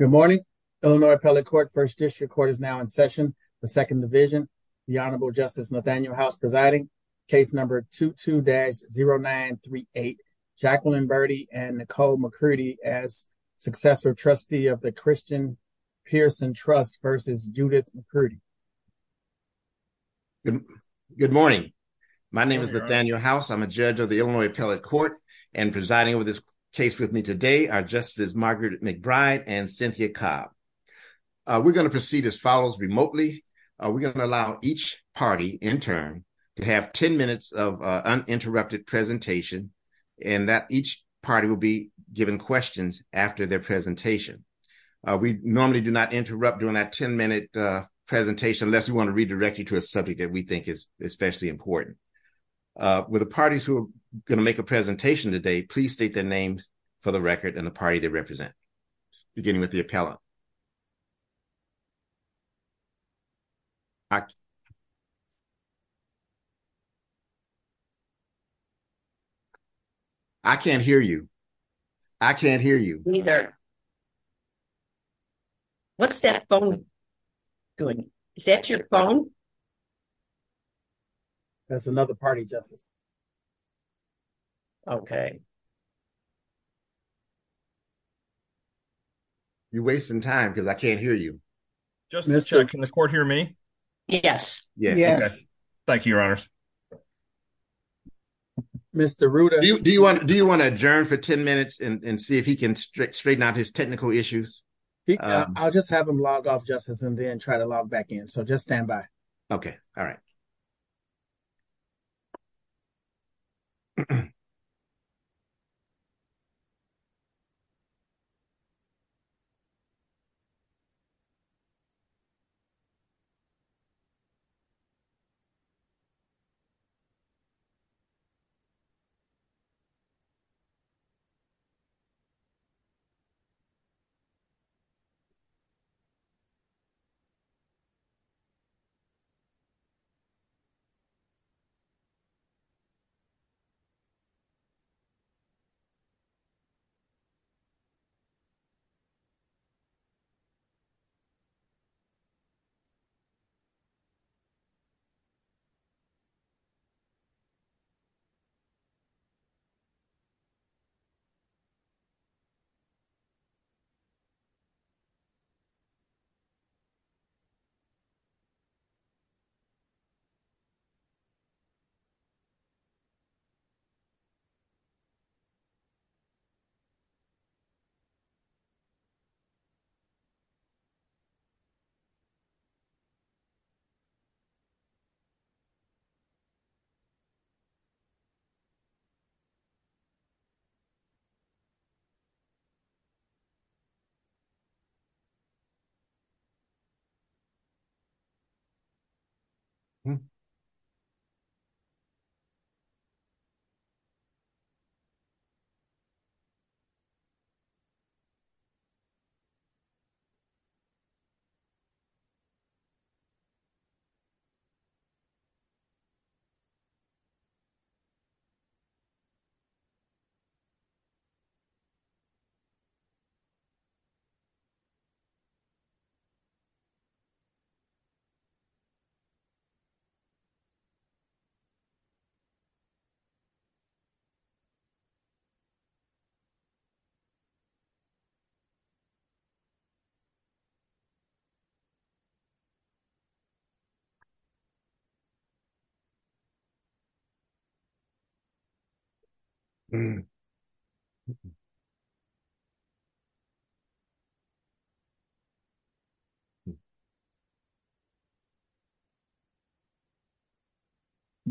Good morning. Illinois Appellate Court First District Court is now in session. The Second Division, the Honorable Justice Nathaniel House presiding. Case number 22-0938, Jacqueline Burdi and Nicole McCurdy as successor trustee of the Christian Pearson Trust versus Judith McCurdy. Good morning. My name is Nathaniel House. I'm a judge of the Illinois Appellate Court and presiding over this case with me today are Justices Margaret McBride and Cynthia Cobb. Uh, we're going to proceed as follows remotely. Uh, we're going to allow each party in turn to have 10 minutes of uh, uninterrupted presentation and that each party will be given questions after their presentation. We normally do not interrupt during that 10-minute presentation unless we want to redirect you to a subject that we think is especially important. With the parties who going to make a presentation today, please state their names for the record and the party they represent, beginning with the appellant. I can't hear you. I can't hear you. Neither. What's that phone doing? Is that your phone? That's another party, Justice. Okay. You're wasting time because I can't hear you. Just to check, can the court hear me? Yes. Yes. Thank you, Your Honors. Mr. Rueda. Do you want to adjourn for 10 minutes and see if he can straighten out his technical issues? Um, I'll just have him log off, Justice, and then try to log back in. So just stand by. Okay. All right. Mm.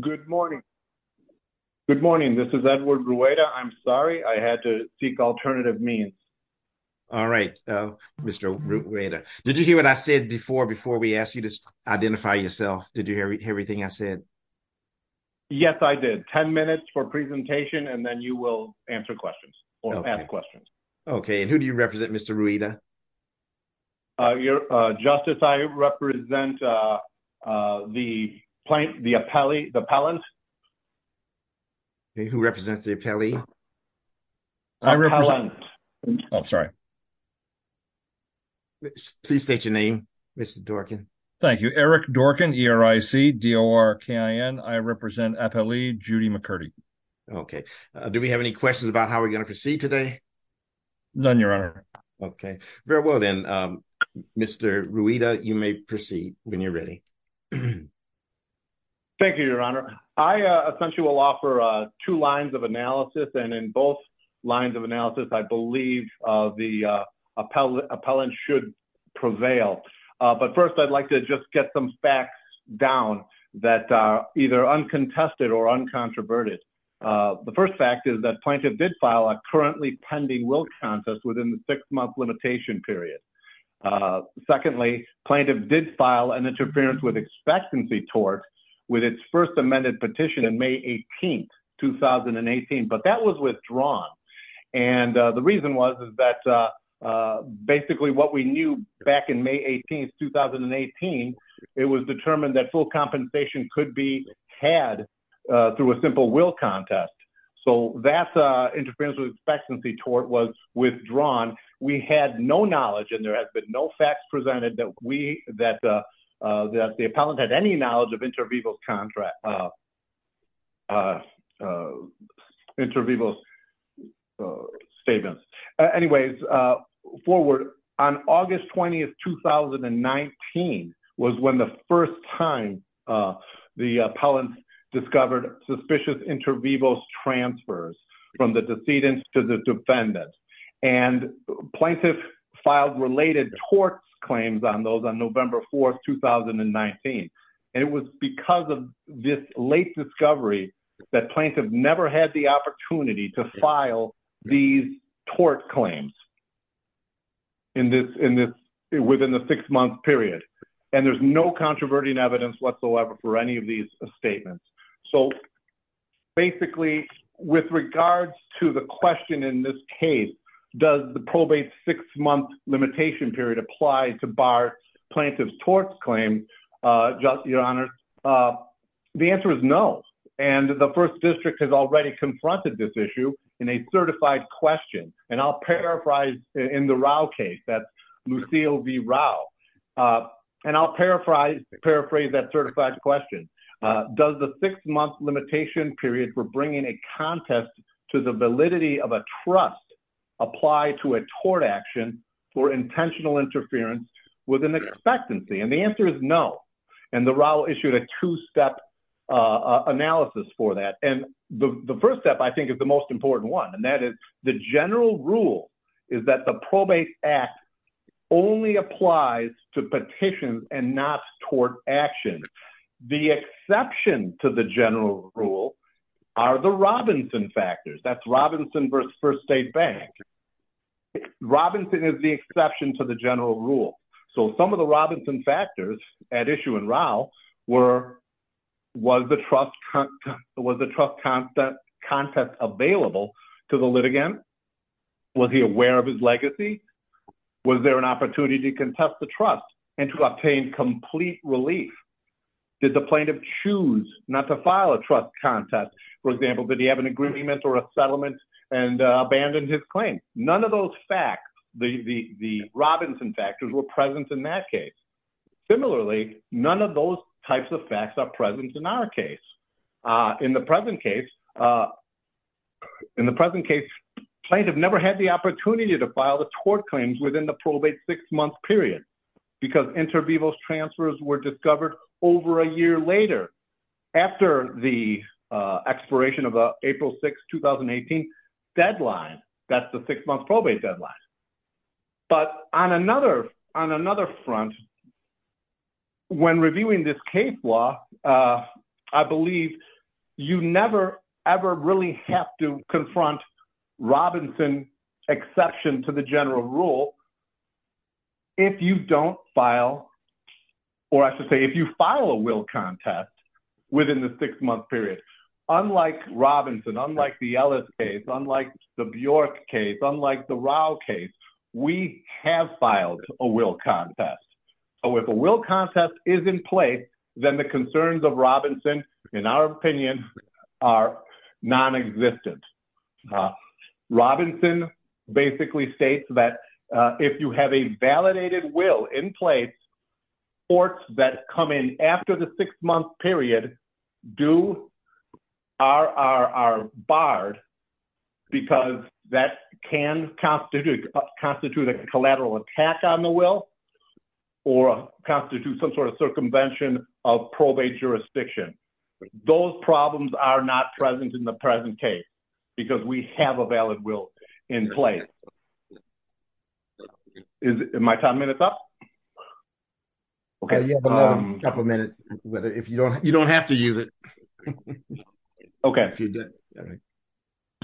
Good morning. Good morning. This is Edward Rueda. I'm sorry. I had to seek alternative means. All right, uh, Mr. Rueda. Did you hear what I said before, before we asked you to identify yourself? Did you hear everything I said? Yes, I did. 10 minutes for presentation, and then you will answer questions or ask questions. Okay. And who do you represent, Mr. Rueda? Uh, your uh, Justice, I represent uh, the plaintiff, the appellee, the appellant. Who represents the appellee? I represent... Oh, sorry. Please state your name, Mr. Dorkin. Thank you. Eric Dorkin, E-R-I-C-D-O-R-K-I-N. I represent Appellee Judy McCurdy. Okay. Uh, do we have any questions about how we're going to proceed today? None, Your Honor. Okay. Very well, then. Um, Mr. Rueda, you may proceed when you're ready. Thank you, Your Honor. I uh, essentially will offer uh, two lines of analysis, and in both lines of analysis, I believe the appellant should prevail. Uh, but first, I'd like to just get some facts down that are either uncontested or uncontroverted. Uh, the first fact is that plaintiff did file a currently pending will contest within the six-month limitation period. Secondly, plaintiff did file an interference with expectancy tort with its first amended petition in May 18, 2018, but that was withdrawn. And the reason was that Uh, basically what we knew back in May 18, 2018, it was determined that full compensation could be had uh, through a simple will contest. So that uh, interference with expectancy tort was withdrawn. We had no knowledge, and there has been no facts presented that we, that the appellant had any knowledge of inter vivos statements. Anyways, forward, on August 20th, 2019 was when the first time uh, the appellant discovered suspicious inter vivos transfers from the decedent to the defendant. And plaintiff filed related tort claims on those on November 4th, 2019. And it was because of this late discovery that plaintiff never had the opportunity to file these tort claims within the six-month period. And there's no controverting evidence whatsoever for any of these statements. So basically, with regards to the question in this case, does the probate six-month limitation period apply to bar plaintiff's tort claim, uh, Your Honor? Uh, the answer is no. And the first district has already confronted this issue in a certified question. And I'll paraphrase in the Rao case, that's Lucio v. Rao. Uh, and I'll paraphrase that certified question. Uh, does the six-month limitation period for bringing a contest to the validity of a trust apply to a tort action for intentional interference with an expectancy? And the answer is no. And the Rao issued a two-step Uh, uh, analysis for that. And the first step, I think, is the most important one. And that is the general rule is that the Probate Act only applies to petitions and not tort actions. The exception to the general rule are the Robinson factors. That's Robinson versus First State Bank. Robinson is the exception to the general rule. So some of the Robinson factors at issue in Rao were, was the trust contest available to the litigant? Was he aware of his legacy? Was there an opportunity to contest the trust and to obtain complete relief? Did the plaintiff choose not to file a trust contest? For example, did he have an agreement or a settlement and uh, abandon his claim? None of those facts, the Robinson factors, were present in that case. Similarly, none of those types of facts are present in our case. Uh, uh, in the present case, plaintiff never had the opportunity to file the tort claims within the probate six-month period because inter vivos transfers were discovered over a year later after the uh, expiration of the April 6, 2018 deadline. That's the six-month probate deadline. But on another front, when reviewing this case law, uh, I believe you never, ever really have to confront Robinson exception to the general rule if you don't file, or I should say, if you file a will contest within the six-month period. Unlike Robinson, unlike the Ellis case, unlike the Bjork case, unlike the Rao case, we have filed a will contest. So if a will contest is in place, then the concerns of Robinson, in our opinion, are non-existent. Uh, Robinson basically states that uh, if you have a validated will in place, courts that come in after the six-month period do are barred because that can uh, constitute a collateral attack on the will or constitute some sort of circumvention of probate jurisdiction. Those problems are not present in the present case because we have a valid will in place. Is my time minutes up? Okay, uh, you have another um, couple of minutes, but if you don't, you don't have to use it. Okay. If you did.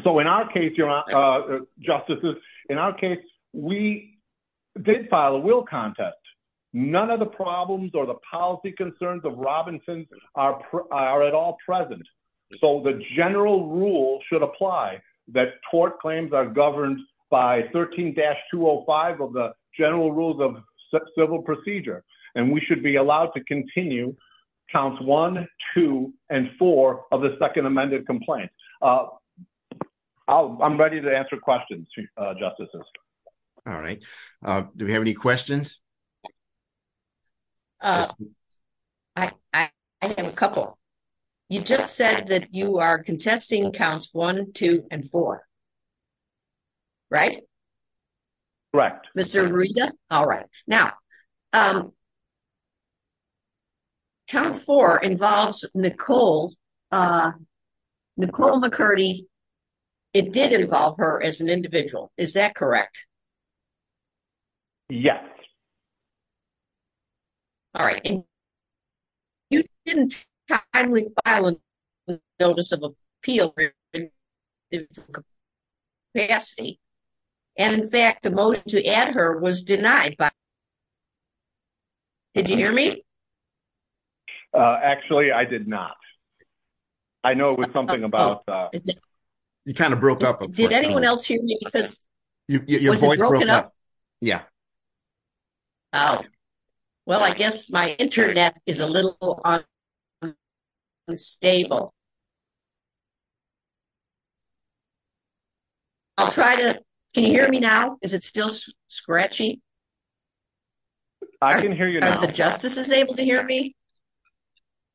So in our case, your uh, Justices, in our case, we did file a will contest. None of the problems or the policy concerns of Robinson are at all present. So the general rule should apply that tort claims are governed by 13-205 of the general rules of civil procedure, and we should be allowed to continue counts one, two, and four of the second amended complaint. Uh, I'm ready to answer questions, uh, Justices. All right. Uh, do we have any questions? Uh, I I have a couple. You just said that you are contesting counts one, two, and four, right? Correct. Mr. Rita? All right. Now, um, count four involves Nicole uh, Nicole McCurdy. It did involve her as an individual. Is that correct? Yes. All right. And you didn't timely file a notice of appeal in capacity, and in fact, the motion to add her was denied. By. Did you hear me? Uh, actually, I did not. I know it was something oh, about... Uh, oh, you kind of broke up. Did anyone else hear me? Because your voice broke up. Yeah. Oh. Well, I guess my internet is a little unstable. I'll try to... Can you hear me now? Is it still scratchy? I can hear you now. Are the Justices able to hear me?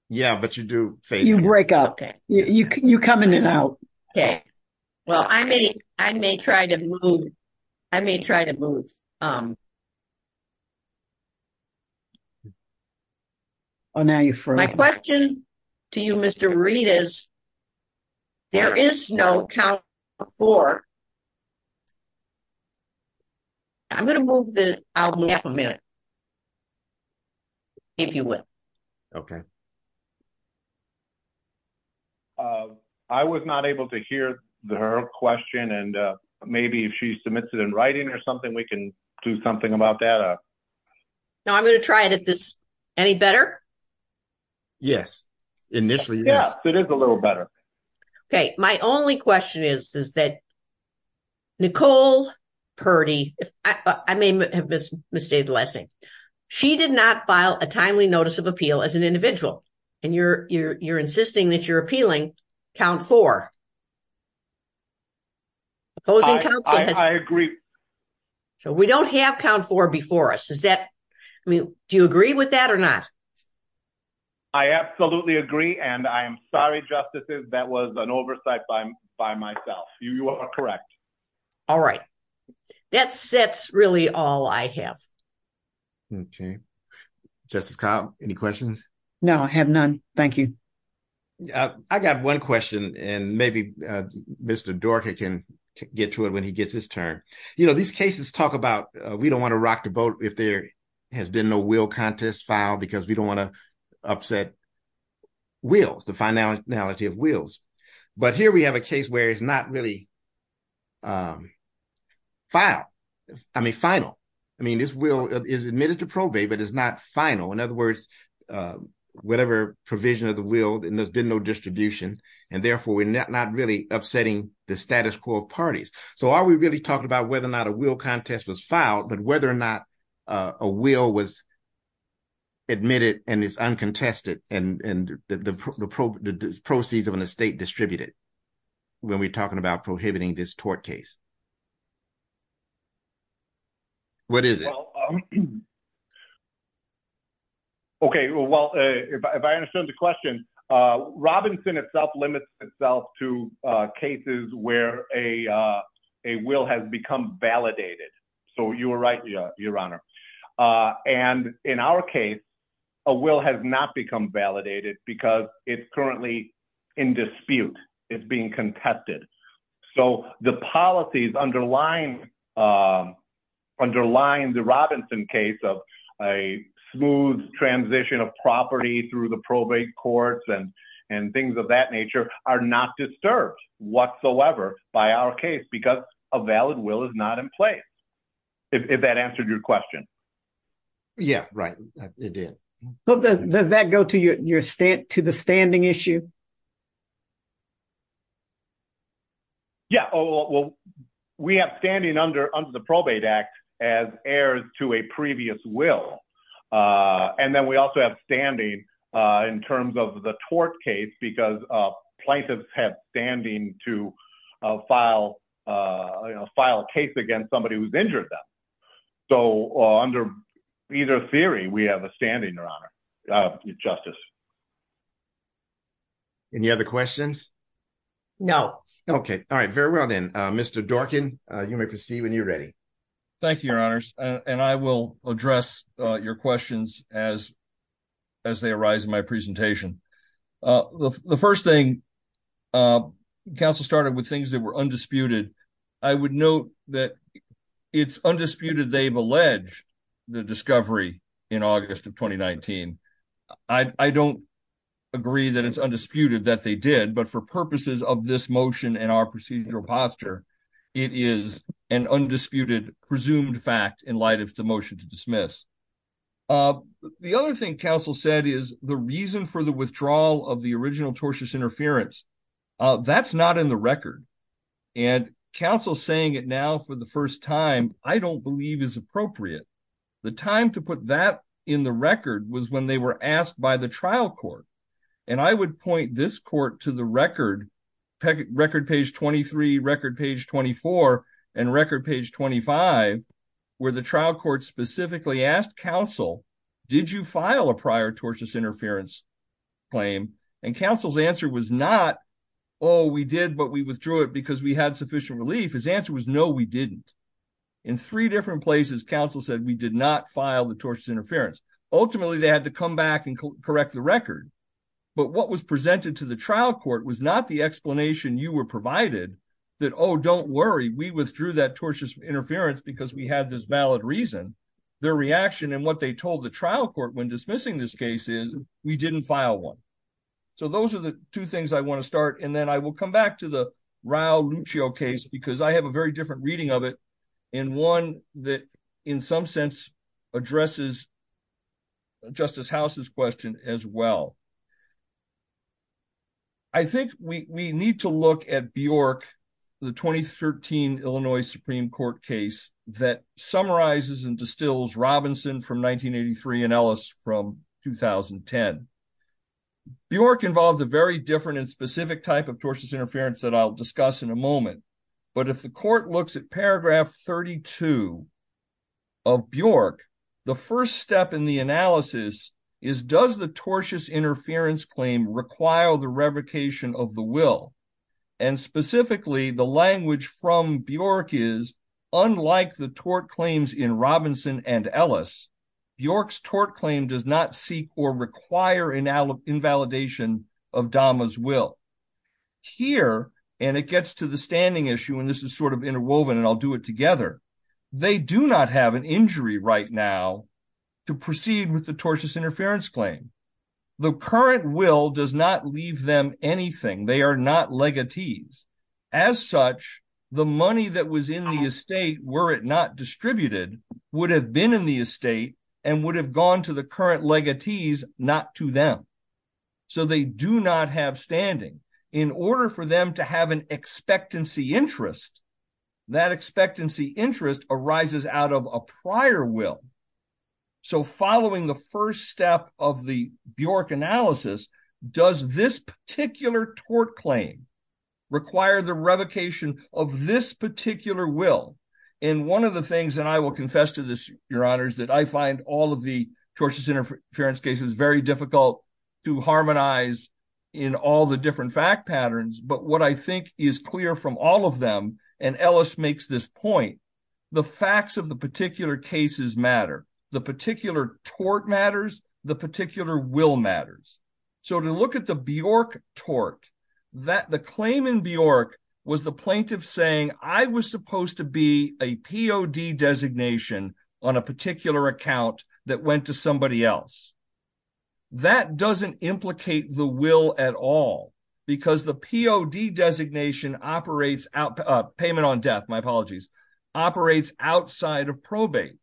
Yeah, but you do fade. You break up. Okay. You come in and out. Okay. Well, I may try to move. I may try to move. Um, Oh, now you're frozen. My question to you, Mr. Reed, is there is no count four. I'm going to move the... I'll move up a minute, if you will. Okay. Uh, I was not able to hear her question, and uh, maybe if she submits it in writing or something, we can do something about that. Uh. No, I'm going to try it at this... Any better? Yes. Initially, yes. Yes, it is a little better. Okay. My only question is, is that Nicole Purdy... If I uh, may have misstated the last name. She did not file a timely notice of appeal as an individual, and you're you're you're insisting that you're appealing count four. Opposing counsel has... I agree. So we don't have count four before us. Is that... I mean, do you agree with that or not? I absolutely agree, and I am sorry, Justices, that was an oversight by by myself. You you are correct. All right. That's really all I have. Okay. Justice Cobb, any questions? No, I have none. Thank you. Uh, I got one question, and maybe uh, Mr. Dorka can get to it when he gets his turn. You know, these cases talk about uh, we don't want to rock the boat if there has been no will contest filed because we don't want to upset wills, the finality of wills. But here we have a case where it's not really um, filed. I mean, final. I mean, this will uh, is admitted to probate, but it's not final. In other words, uh, whatever provision of the will, there's been no distribution, and therefore we're not really upsetting the status quo of parties. So are we really talking about whether or not a will contest was filed, but whether or not uh, a will was admitted and is uncontested and the proceeds of an estate distributed when we're talking about prohibiting this tort case? What is it? Um, okay, well, uh, if, I understand the question, uh, Robinson itself limits itself to uh, cases where a a will has become validated. So you were right, Your Honor. And in our case, a will has not become validated because it's currently in dispute. It's being contested. So the policies underlying um, the Robinson case of a smooth transition of property through the probate courts and things of that nature are not disturbed whatsoever by our case because a valid will is not in place. If that answered your question. Yeah, right. It did. So does, does that go to your, your stand to the standing issue? Yeah. Oh, well, we have standing under under the Probate Act as heirs to a previous will. Uh, and then we also have standing uh, in terms of the tort case because uh, plaintiffs have standing to uh, file uh, you know, file a case against somebody who's injured them. So uh, under either theory, we have a standing, Your Honor, uh, Justice. Any other questions? No. Okay. All right. Very well then. Uh, Mr. Dorkin, uh, you may proceed when you're ready. Thank you, Your Honors. And I will address your questions as as they arise in my presentation. The first thing, counsel started with things that were undisputed. I would note that it's undisputed they've alleged the discovery in August of 2019. I don't agree that it's undisputed that they did, but for purposes of this motion and our procedural posture, it is an undisputed presumed fact in light of the motion to dismiss. Uh, the other thing counsel said is the reason for the withdrawal of the original tortious interference. Uh, that's not in the record. And counsel saying it now for the first time, I don't believe is appropriate. The time to put that in the record was when they were asked by the trial court. And I would point this court to the record, record page 23, record page 24, and record page 25, where the trial court specifically asked counsel, did you file a prior tortious interference claim? And counsel's answer was not, oh, we did, but we withdrew it because we had sufficient relief. His answer was no, we didn't. In three different places, counsel said we did not file the tortious interference. Ultimately, they had to come back and correct the record. But what was presented to the trial court was not the explanation you were provided that, oh, don't worry, we withdrew that tortious interference because we had this valid reason. Their reaction and what they told the trial court when dismissing this case is we didn't file one. So those are the two things I want to start. And then I will come back to the Rao Lucio case because I have a very different reading of it. And one that in some sense addresses Justice House's question as well. I think we need to look at Bjork, the 2013 Illinois Supreme Court case that summarizes and distills Robinson from 1983 and Ellis from 2010. Bjork involved a very different and specific type of tortious interference that I'll discuss in a moment. But if the court looks at paragraph 32 of Bjork, the first step in the analysis is does the tortious interference claim require the revocation of the will? And specifically, the language from Bjork is unlike the tort claims in Robinson and Ellis, Bjork's tort claim does not seek or require invalidation of Dama's will. Here, and it gets to the standing issue, and this is sort of interwoven and I'll do it together. They do not have an injury right now to proceed with the tortious interference claim. The current will does not leave them anything. They are not legatees. As such, the money that was in the estate, were it not distributed, would have been in the estate and would have gone to the current legatees, not to them. So they do not have standing. In order for them to have an expectancy interest, that expectancy interest arises out of a prior will. So following the first step of the Bjork analysis, does this particular tort claim require the revocation of this particular will? And one of the things, and I will confess to this, Your Honors, that I find all of the tortious interference cases very difficult to harmonize in all the different fact patterns. But what I think is clear from all of them, and Ellis makes this point, the facts of the particular cases matter. The particular tort matters. The particular will matters. So to look at the Bjork tort, that the claim in Bjork was the plaintiff saying, I was supposed to be a POD designation on a particular account that went to somebody else. That doesn't implicate the will at all because the POD designation operates out, uh, payment on death, my apologies, operates outside of probate.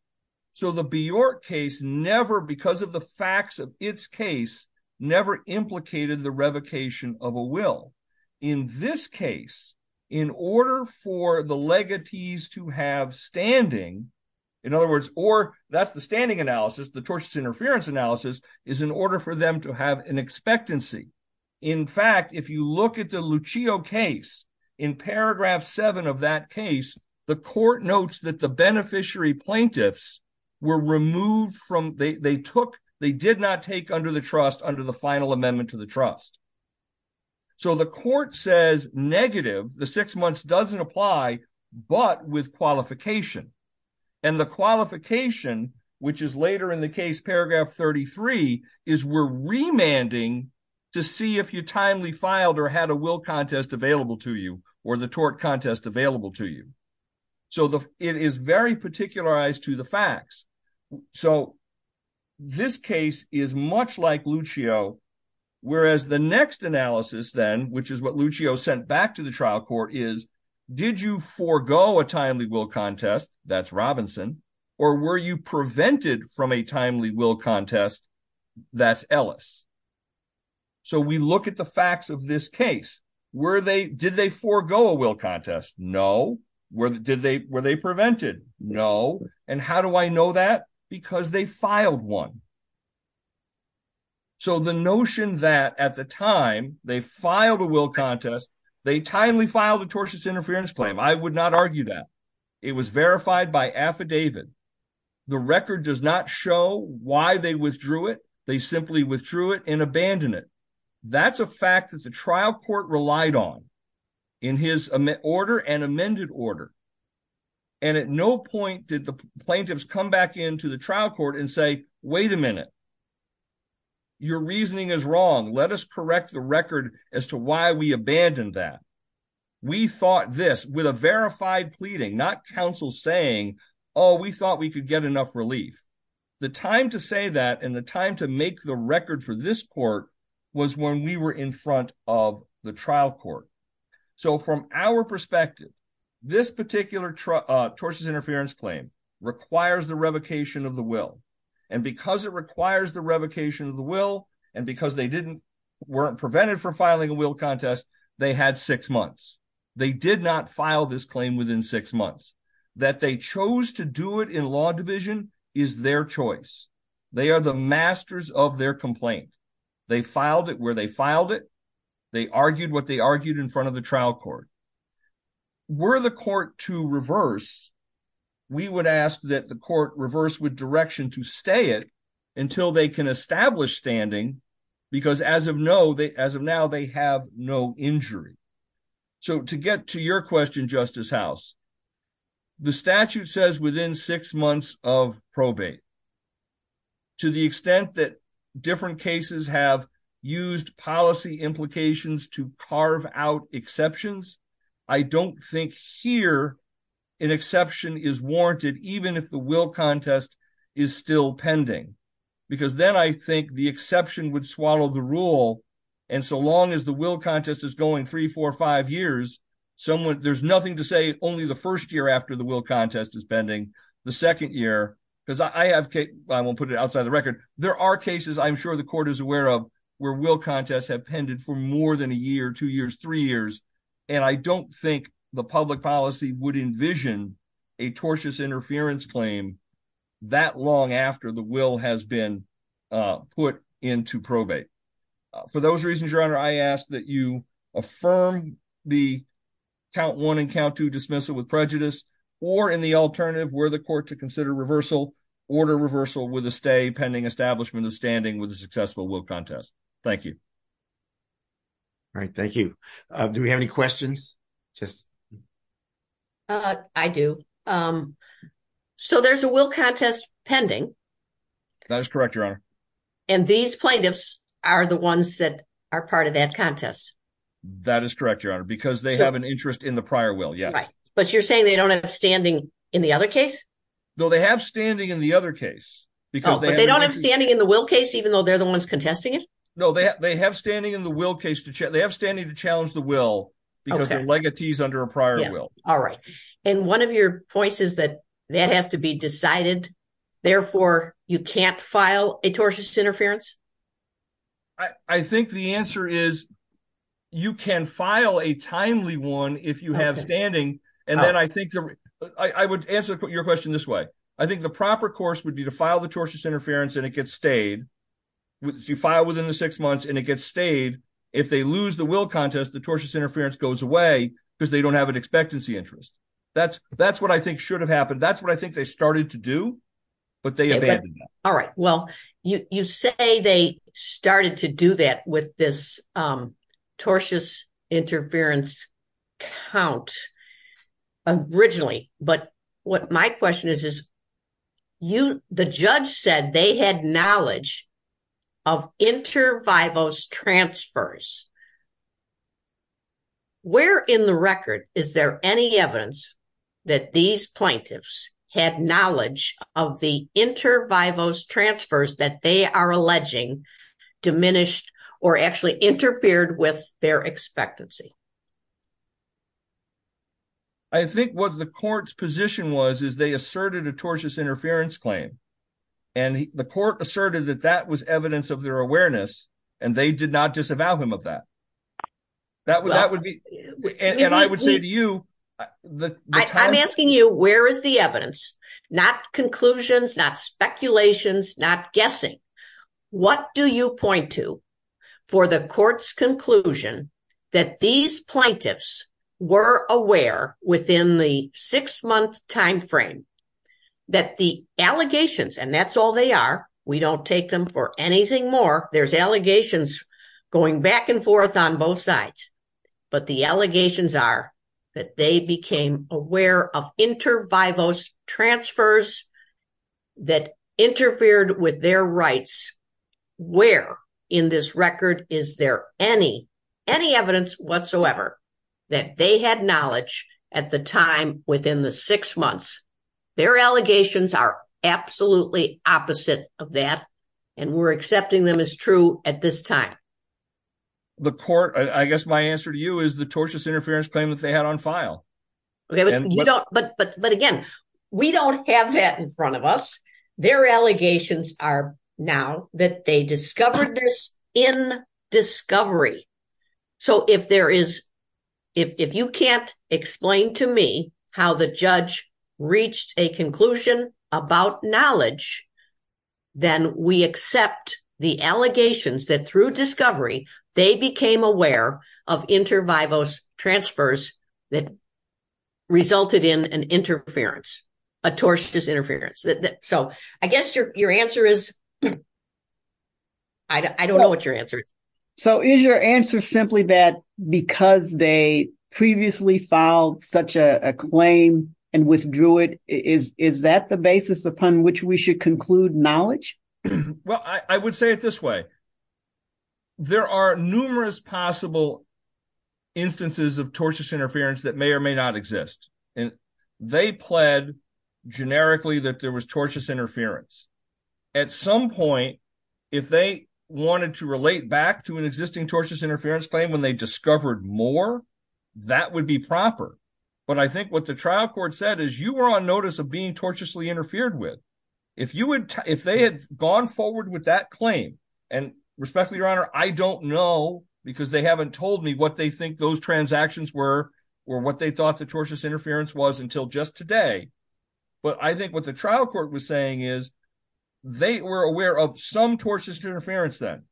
So the Bjork case never, because of the facts of its case, never implicated the revocation of a will. In this case, in order for the legatees to have standing, in other words, or that's the standing analysis, the tortious interference analysis, is in order for them to have an expectancy. In fact, if you look at the Lucio case, in paragraph seven of that case, the court notes that the beneficiary plaintiffs were removed from, they took, they did not take under the trust under the final amendment to the trust. So the court says negative, the six months doesn't apply, but with qualification. And the qualification, which is later in the case, paragraph 33, is we're remanding to see if you timely filed or had a will contest available to you or the tort contest available to you. So it is very particularized to the facts. So this case is much like Lucio, whereas the next analysis then, which is what Lucio sent back to the trial court is, did you forego a timely will contest? That's Robinson. Or were you prevented from a timely will contest? That's Ellis. So we look at the facts of this case. Were they, did they forego a will contest? No. Were they prevented? No. And how do I know that? Because they filed one. So the notion that at the time they filed a will contest, they timely filed a tortious interference claim. I would not argue that. It was verified by affidavit. The record does not show why they withdrew it. They simply withdrew it and abandoned it. That's a fact that the trial court relied on in his order and amended order. And at no point did the plaintiffs come back into the trial court and say, wait a minute, your reasoning is wrong. Let us correct the record as to why we abandoned that. We thought this with a verified pleading, not counsel saying, oh, we thought we could get enough relief. The time to say that and the time to make the record for this court was when we were in front of the trial court. So from our perspective, this particular uh, tortious interference claim requires the revocation of the will. And because it requires the revocation of the will, and because they didn't weren't prevented from filing a will contest, they had six months. They did not file this claim within six months. That they chose to do it in law division is their choice. They are the masters of their complaint. They filed it where they filed it. They argued what they argued in front of the trial court. Were the court to reverse, we would ask that the court reverse with direction to stay it until they can establish standing, because as of now, they have no injury. So to get to your question, Justice House, the statute says within six months of probate. To the extent that different cases have used policy implications to carve out exceptions, I don't think here an exception is warranted, even if the will contest is still pending. Because then I think the exception would swallow the rule. And so long as the will contest is going three, four, five years, someone there's nothing to say only the first year after the will contest is pending. The second year, because I have I won't put it outside the record, there are cases I'm sure the court is aware of where will contests have pended for more than a year, two years, three years. And I don't think the public policy would envision a tortious interference claim that long after the will has been uh, put into probate. Uh, for those reasons, Your Honor, I ask that you affirm the count one and count two dismissal with prejudice, or in the alternative, were the court to consider reversal, order reversal with a stay pending establishment of standing with a successful will contest. Thank you. All right. Thank you. Uh, do we have any questions? I do. Um, so there's a will contest pending. That is correct, Your Honor. And these plaintiffs are the ones that are part of that contest. That is correct, Your Honor, because they have an interest in the prior will. Yes. Right. But you're saying they don't have standing in the other case? No, they have standing in the other case. But they don't have standing in the will case, even though they're the ones contesting it? No, they have standing in the will case. To check they have standing to challenge the will because they're legatees under a prior will. All right. And one of your points is that that has to be decided. Therefore, you can't file a tortious interference? I think the answer is you can file a timely one if you have standing. And then oh. I think the I would answer your question this way. I think the proper course would be to file the tortious interference and it gets stayed. You file within the six months and it gets stayed. If they lose the will contest, the tortious interference goes away because they don't have an expectancy interest. That's that's what I think should have happened. That's what I think they started to do, but they abandoned that. All right. Well, you say they started to do that with this um, tortious interference count originally. But what my question is, is you the judge said they had knowledge of inter vivos transfers. Where in the record is there any evidence that these plaintiffs had knowledge of the inter vivos transfers that they are alleging diminished or actually interfered with their expectancy? I think what the court's position was is they asserted a tortious interference claim. And the court asserted that that was evidence of their awareness and they did not disavow him of that. That would that would be, and I would say to you, uh, I'm asking you, where is the evidence? Not conclusions, not speculations, not guessing. What do you point to for the court's conclusion that these plaintiffs were aware within the six month timeframe that the allegations, and that's all they are, we don't take them for anything more. There's allegations going back and forth on both sides. But the allegations are that they became aware of inter vivos transfers that interfered with their rights. Where in this record is there any any evidence whatsoever that they had knowledge at the time within the six months? Their allegations are absolutely opposite of that. And we're accepting them as true at this time. The court, I guess my answer to you is the tortious interference claim that they had on file. Okay, but you don't but but but again, we don't have that in front of us. Their allegations are now that they discovered this in discovery. So if there is, if if you can't explain to me how the judge reached a conclusion about knowledge, then we accept the allegations that through discovery, they became aware of inter vivos transfers that resulted in an interference, a tortious interference. So I guess your answer is, I don't know what your answer is. So is your answer simply that because they previously filed such a claim and withdrew it, is that the basis upon which we should conclude knowledge? Well, I would say it this way. There are numerous possible instances of tortious interference that may or may not exist. And they pled generically that there was tortious interference. At some point, if they wanted to relate back to an existing tortious interference claim when they discovered more, that would be proper. But I think what the trial court said is you were on notice of being tortiously interfered with. If they had gone forward with that claim, and respectfully, your honor, I don't know because they haven't told me what they think those transactions were or what they thought the tortious interference was until just today. But I think what the trial court was saying is they were aware of some tortious interference then.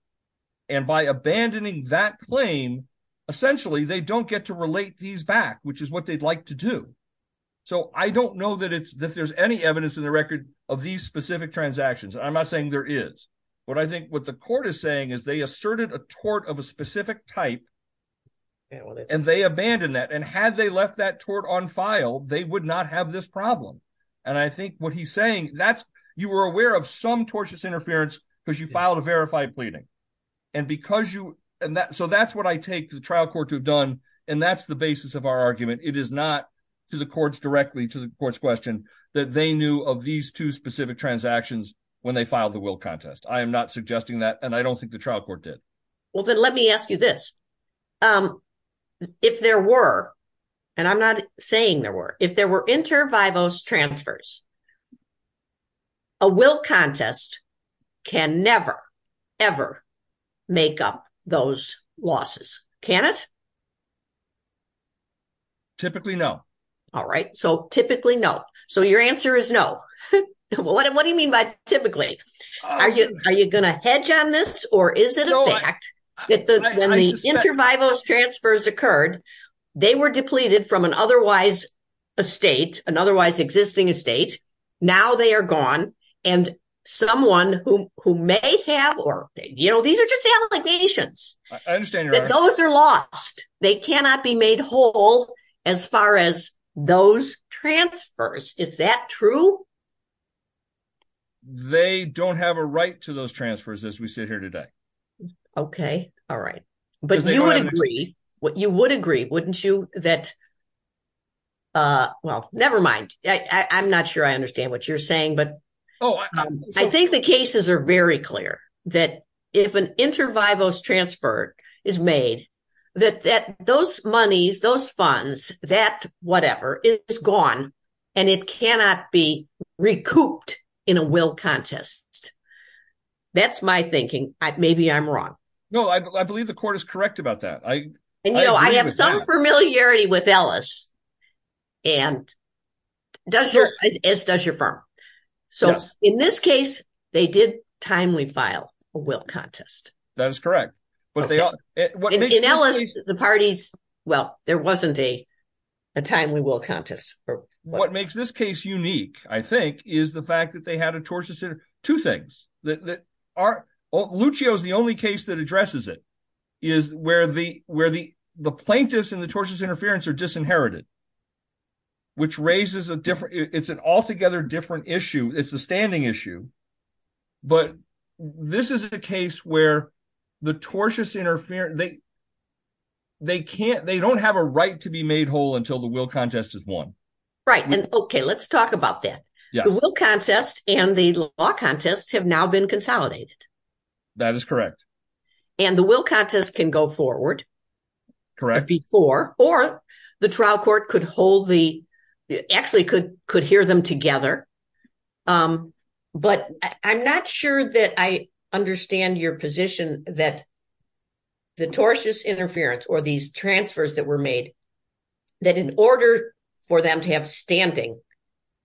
And by abandoning that claim, essentially, they don't get to relate these back, which is what they'd like to do. So I don't know that it's that there's any evidence in the record of these specific transactions. I'm not saying there is. What I think what the court is saying is they asserted a tort of a specific type and they abandoned that. And had they left that tort on file, they would not have this problem. And I think what he's saying, that's you were aware of some tortious interference because you filed a verified pleading. And because you and that so that's what I take the trial court to have done. And that's the basis of our argument. It is not to the courts directly to the court's question that they knew of these two specific transactions when they filed the will contest. I am not suggesting that. And I don't think the trial court did. Well, then let me ask you this. Um, if there were, and I'm not saying there were, if there were inter vivos transfers, a will contest can never, ever make up those losses. Can it? Typically, no. All right. So typically, no. So your answer is no. What what do you mean by typically? Are you are you going to hedge on this or is it a fact that the when the inter vivos transfers occurred, they were depleted from an otherwise estate, an otherwise existing estate. Now they are gone. And someone who who may have or, you know, these are just allegations. I understand that those are lost. They cannot be made whole as far as those transfers. Is that true? They don't have a right to those transfers as we sit here today. Okay. All right. But you would agree what you would agree, wouldn't you, that. Uh well, never mind. I'm not sure I understand what you're saying, but Oh, I um, think the cases are very clear that if an inter vivos transfer is made, that that those monies, those funds, that whatever is gone and it cannot be recouped in a will contest. That's my thinking. Maybe I'm wrong. No, I believe the court is correct about that. I and, you know, I have some familiarity with Ellis and does your as does your firm. So in this case, they did timely file a will contest. That is correct. But they are in Ellis, the parties. Well, there wasn't a timely will contest. What makes this case unique, I think, is the fact that they had a tortious two things that are oh, Lucio is the only case that addresses it is where the where the the plaintiffs in the tortious interference are disinherited. Which raises a different it's an altogether different issue. It's a standing issue. But this is a case where the tortious interference, they they can't they don't have a right to be made whole until the will contest is won. Right. And OK, let's talk about that. The will contest and the law contest have now been consolidated. That is correct. And the will contest can go forward. Correct. Before or the trial court could hold the actually could could hear them together. Um, but I'm not sure that I understand your position that the tortious interference or these transfers that were made, that in order for them to have standing,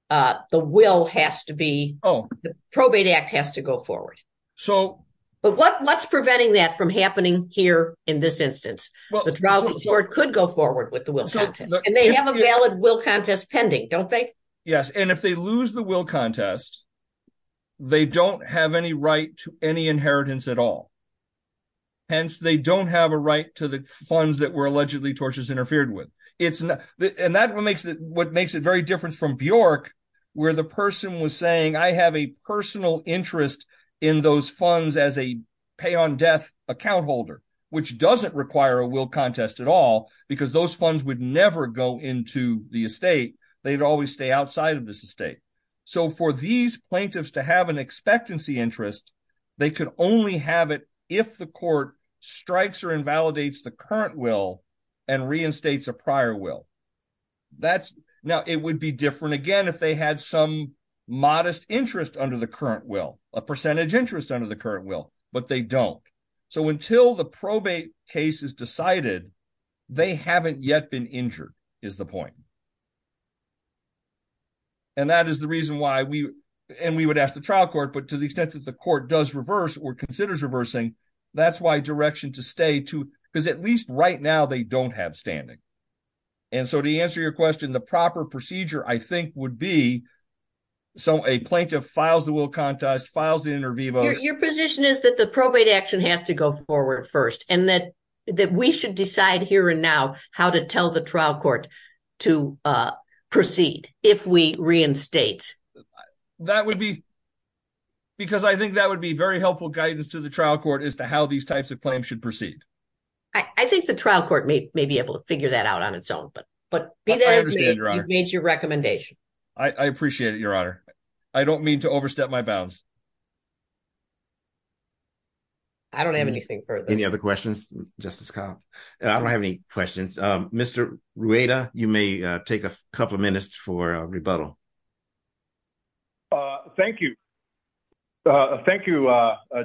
uh, the will has to be. Oh, the probate act has to go forward. So. But what what's preventing that from happening here in this instance? Well, the trial court could go forward with the will contest and they have a valid will contest pending, don't they? Yes. And if they lose the will contest, they don't have any right to any inheritance at all. Hence, they don't have a right to the funds that were allegedly tortious interfered with. It's not. And that's what makes it what makes it very different from Bjork, where the person was saying, I have a personal interest in those funds as a pay on death account holder, which doesn't require a will contest at all, because those funds would never go into the estate. They'd always stay outside of this estate. So for these plaintiffs to have an expectancy interest, they could only have it if the court strikes or invalidates the current will and reinstates a prior will. That's now it would be different again if they had some modest interest under the current will, a percentage interest under the current will, but they don't. So until the probate case is decided, they haven't yet been injured, is the point. And that is the reason why we and we would ask the trial court, but to the extent that the court does reverse or considers reversing, that's why direction to stay to because at least right now they don't have standing. And so to answer your question, the proper procedure, I think, would be so a plaintiff files the will contest, files the inter vivos. Your position is that the probate action has to go forward first and that that we should decide here and now how to tell the trial court to uh, proceed if we reinstate. That would be because I think that would be very helpful guidance to the trial court as to how these types of claims should proceed. I think the trial court may be able to figure that out on its own, but be that as it may, you've made your recommendation. I appreciate it, Your Honor. I don't mean to overstep my bounds. I don't have anything further. Any other questions, Justice Cobb? Uh, I don't have any questions. Um, Mr. Rueda, you may uh, take a couple of minutes for uh, rebuttal. Thank you. Thank you,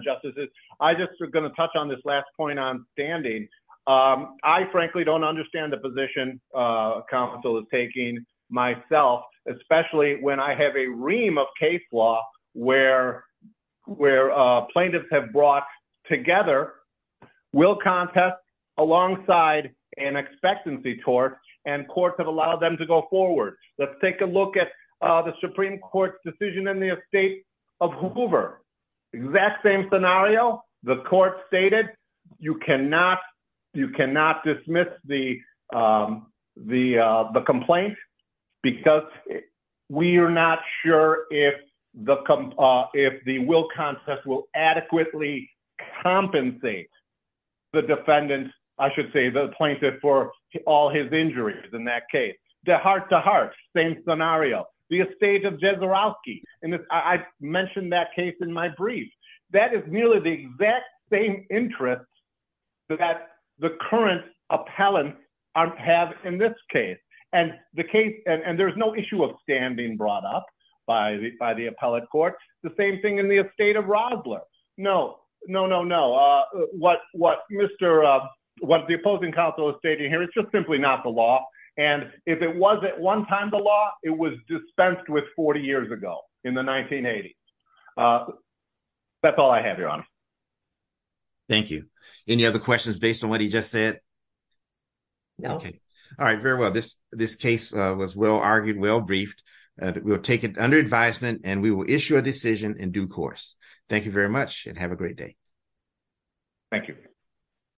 Justices. I just was going to touch on this last point on standing. Um, I frankly don't understand the position counsel is taking myself, especially when I have a ream of case law where uh, plaintiffs have brought together will contest alongside an expectancy tort and courts have allowed them to go forward. Let's take a look at uh, the Supreme Court's decision in the estate of Hoover. Exact same scenario. The court stated you cannot dismiss the um, uh, complaint because we are not sure uh, if the will contest will adequately compensate the defendant, I should say the plaintiff, for all his injuries in that case. The heart-to-heart, same scenario. The estate of Jeziorski. And I mentioned that case in my brief. That is nearly the exact same interest that the current appellants have in this case. And the case, and there's no issue of standing brought up by the appellate court. The same thing in the estate of Rosler. No, no, no, no. What what Mr. Um what the opposing counsel is stating here is just simply not the law. And if it was at one time the law, it was dispensed with 40 years ago in the 1980s. That's all I have, Your Honor. Thank you. Any other questions based on what he just said? No. Okay. All right. Very well. This this case uh, was well argued, well briefed. We'll take it under advisement and we will issue a decision in due course. Thank you very much and have a great day. Thank you.